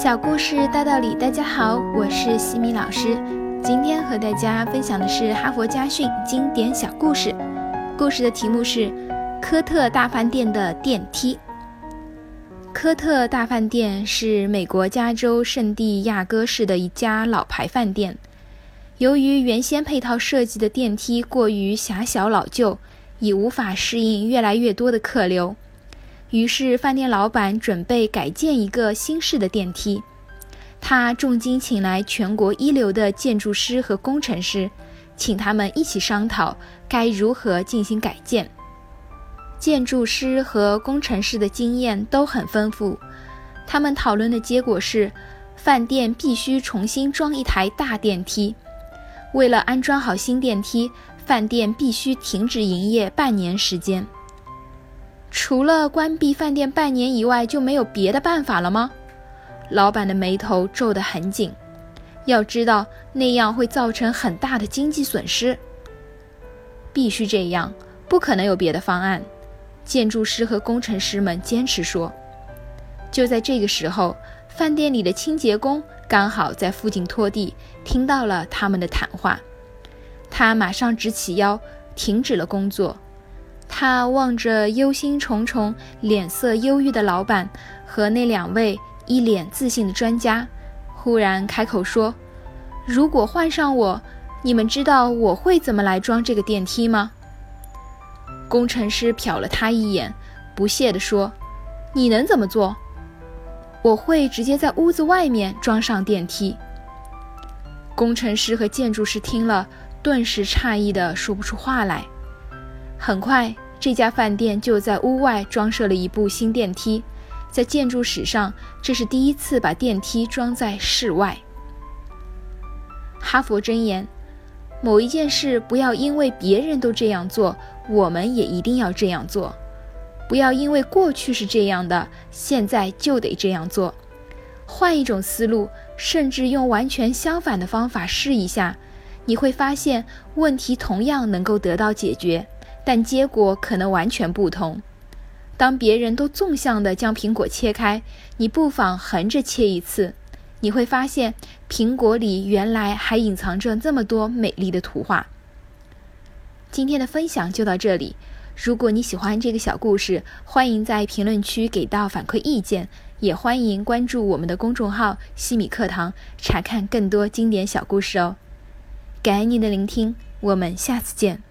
小故事大道理，大家好，我是西米老师。今天和大家分享的是哈佛家训经典小故事。故事的题目是科特大饭店的电梯。科特大饭店是美国加州圣地亚哥市的一家老牌饭店。由于原先配套设计的电梯过于狭小老旧，已无法适应越来越多的客流，于是饭店老板准备改建一个新式的电梯。他重金请来全国一流的建筑师和工程师，请他们一起商讨该如何进行改建。建筑师和工程师的经验都很丰富，他们讨论的结果是，饭店必须重新装一台大电梯。为了安装好新电梯，饭店必须停止营业半年时间。除了关闭饭店半年以外，就没有别的办法了吗？老板的眉头皱得很紧。要知道，那样会造成很大的经济损失。必须这样，不可能有别的方案。建筑师和工程师们坚持说。就在这个时候，饭店里的清洁工。刚好在附近拖地，听到了他们的谈话，他马上直起腰，停止了工作。他望着忧心忡忡、脸色忧郁的老板和那两位一脸自信的专家，忽然开口说：“如果换上我，你们知道我会怎么来装这个电梯吗？”工程师瞟了他一眼，不屑地说：“你能怎么做？”我会直接在屋子外面装上电梯。工程师和建筑师听了，顿时诧异的说不出话来。很快，这家饭店就在屋外装设了一部新电梯，在建筑史上，这是第一次把电梯装在室外。哈佛箴言：某一件事不要因为别人都这样做，我们也一定要这样做。不要因为过去是这样的，现在就得这样做。换一种思路，甚至用完全相反的方法试一下，你会发现问题同样能够得到解决，但结果可能完全不同。当别人都纵向的将苹果切开，你不妨横着切一次，你会发现苹果里原来还隐藏着这么多美丽的图画。今天的分享就到这里。如果你喜欢这个小故事，欢迎在评论区给到反馈意见，也欢迎关注我们的公众号“西米课堂”，查看更多经典小故事哦。感恩您的聆听，我们下次见。